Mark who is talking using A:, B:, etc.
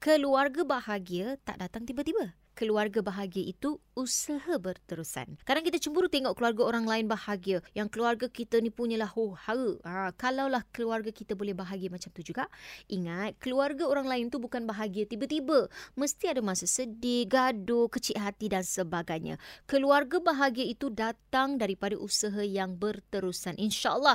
A: keluarga bahagia tak datang tiba-tiba. Keluarga bahagia itu usaha berterusan. Kadang kita cemburu tengok keluarga orang lain bahagia. Yang keluarga kita ni punyalah oh, huhara. Ha, kalaulah keluarga kita boleh bahagia macam tu juga. Ingat, keluarga orang lain tu bukan bahagia tiba-tiba. Mesti ada masa sedih, gaduh, kecil hati dan sebagainya. Keluarga bahagia itu datang daripada usaha yang berterusan. InsyaAllah.